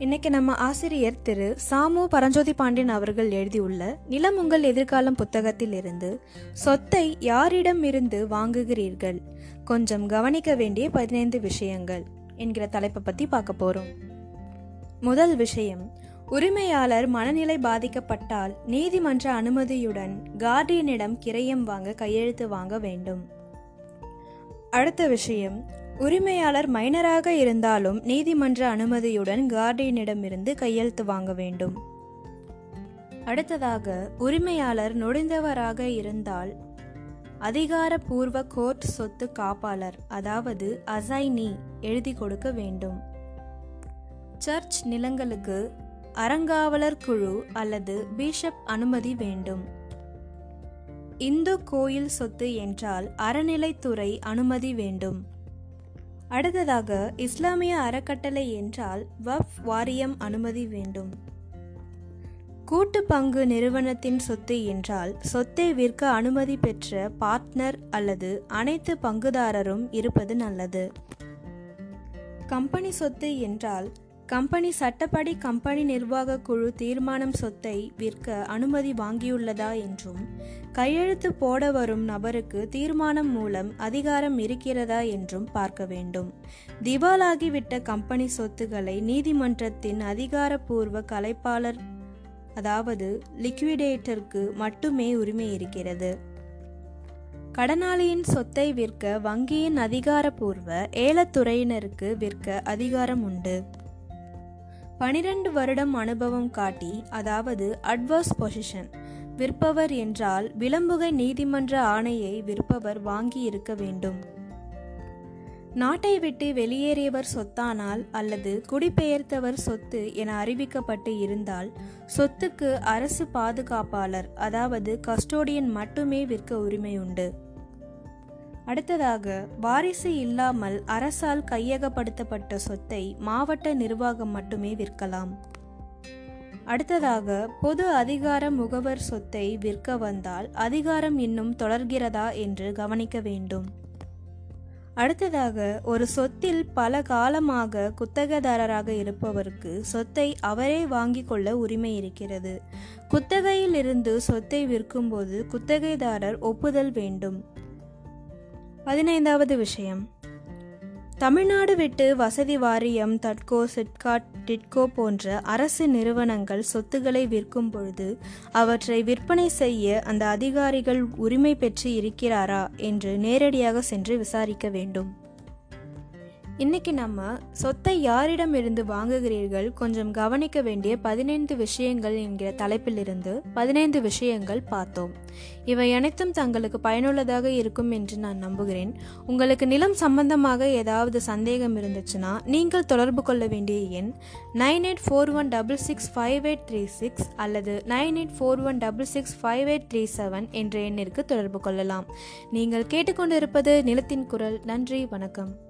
இன்னைக்கு நம்ம ஆசிரியர் திரு சாமு பரஞ்சோதி பாண்டியன் அவர்கள் எழுதியுள்ள நிலம் உங்கள் எதிர்காலம் புத்தகத்தில் இருந்து சொத்தை யாரிடம் இருந்து வாங்குகிறீர்கள்? கொஞ்சம் கவனிக்க வேண்டிய பதினைந்து விஷயங்கள் என்கிற தலைப்பை பத்தி பார்க்க போறோம். முதல் விஷயம் உரிமையாளர் மனநிலை பாதிக்கப்பட்டால் நீதிமன்ற அனுமதியுடன் கார்டியனிடம் கிரையம் வாங்க கையெழுத்து வாங்க வேண்டும். அடுத்த விஷயம் உரிமையாளர் மைனராக இருந்தாலும் நீதிமன்ற அனுமதியுடன் கார்டியனிடமிருந்து கையெழுத்து வாங்க வேண்டும். அடுத்ததாக உரிமையாளர் நொடிந்தவராக இருந்தால் அதிகாரப்பூர்வ கோர்ட் சொத்து காப்பாளர் அதாவது அசைனி எழுதி கொடுக்க வேண்டும். சர்ச் நிலங்களுக்கு அறங்காவலர் குழு அல்லது பிஷப் அனுமதி வேண்டும். இந்து கோயில் சொத்து என்றால் அறநிலைத்துறை அனுமதி வேண்டும். அடுத்ததாக இஸ்லாமிய அறக்கட்டளை என்றால் வஃப் வாரியம் அனுமதி வேண்டும். கூட்டு பங்கு நிறுவனத்தின் சொத்து என்றால் சொத்தை விற்க அனுமதி பெற்ற பார்ட்னர் அல்லது அனைத்து பங்குதாரரும் இருப்பது நல்லது. கம்பெனி சொத்து என்றால் கம்பெனி சட்டப்படி கம்பெனி நிர்வாக குழு தீர்மானம் சொத்தை விற்க அனுமதி வாங்கியுள்ளதா என்றும் கையெழுத்து போட வரும் நபருக்கு தீர்மானம் மூலம் அதிகாரம் இருக்கிறதா என்றும் பார்க்க வேண்டும். திவாலாகிவிட்ட கம்பெனி சொத்துக்களை நீதிமன்றத்தின் அதிகாரப்பூர்வ கலைப்பாளர் அதாவது லிக்விடேட்டருக்கு மட்டுமே உரிமை இருக்கிறது. கடனாளியின் சொத்தை விற்க வங்கியின் அதிகாரப்பூர்வ ஏலத்துறையினருக்கு விற்க அதிகாரம் உண்டு. பனிரெண்டு வருடம் அனுபவம் காட்டி அதாவது அட்வர்ஸ் பொசிஷன் விற்பவர் என்றால் விளம்புகை நீதிமன்ற ஆணையை விற்பவர் வாங்கி இருக்க வேண்டும். நாட்டை விட்டு வெளியேறியவர் சொத்தானால் அல்லது குடிபெயர்த்தவர் சொத்து என அறிவிக்கப்பட்டு இருந்தால் சொத்துக்கு அரசு பாதுகாப்பாளர் அதாவது கஸ்டோடியன் மட்டுமே விற்க உரிமை உண்டு. அடுத்ததாக வாரிசு இல்லாமல் அரசால் கையகப்படுத்தப்பட்ட சொத்தை மாவட்ட நிர்வாகம் மட்டுமே விற்கலாம். அடுத்ததாக பொது அதிகார முகவர் சொத்தை விற்க வந்தால் அதிகாரம் இன்னும் தொடர்கிறதா என்று கவனிக்க வேண்டும். அடுத்ததாக ஒரு சொத்தில் பல காலமாக குத்தகைதாரராக இருப்பவருக்கு சொத்தை அவரே வாங்கிக் கொள்ள உரிமை இருக்கிறது. குத்தகையில் இருந்து சொத்தை விற்கும்போது குத்தகைதாரர் ஒப்புதல் வேண்டும். பதினைந்தாவது விஷயம். தமிழ்நாடு விட்டு வசதி வாரியம் தட்கோ சிட்காட் டிட்கோ போன்ற அரசு நிறுவனங்கள் சொத்துக்களை விற்கும் பொழுது அவற்றை விற்பனை செய்ய அந்த அதிகாரிகள் உரிமை பெற்று இருக்கிறாரா என்று நேரடியாக சென்று விசாரிக்க வேண்டும். இன்னைக்கு நம்ம சொத்தை யாரிடம் இருந்து வாங்குகிறீர்கள் கொஞ்சம் கவனிக்க வேண்டிய பதினைந்து விஷயங்கள் என்கிற தலைப்பிலிருந்து பதினைந்து விஷயங்கள் பார்த்தோம். இவை அனைத்தும் தங்களுக்கு பயனுள்ளதாக இருக்கும் என்று நான் நம்புகிறேன். உங்களுக்கு நிலம் சம்பந்தமாக ஏதாவது சந்தேகம் இருந்துச்சுன்னா நீங்கள் தொடர்பு கொள்ள வேண்டிய எண் nine eight four one double six five eight three six அல்லது nine eight four one double six five eight three seven என்ற எண்ணிற்கு தொடர்பு கொள்ளலாம். நீங்கள் கேட்டுக்கொண்டிருப்பது நிலத்தின் குரல். நன்றி. வணக்கம்.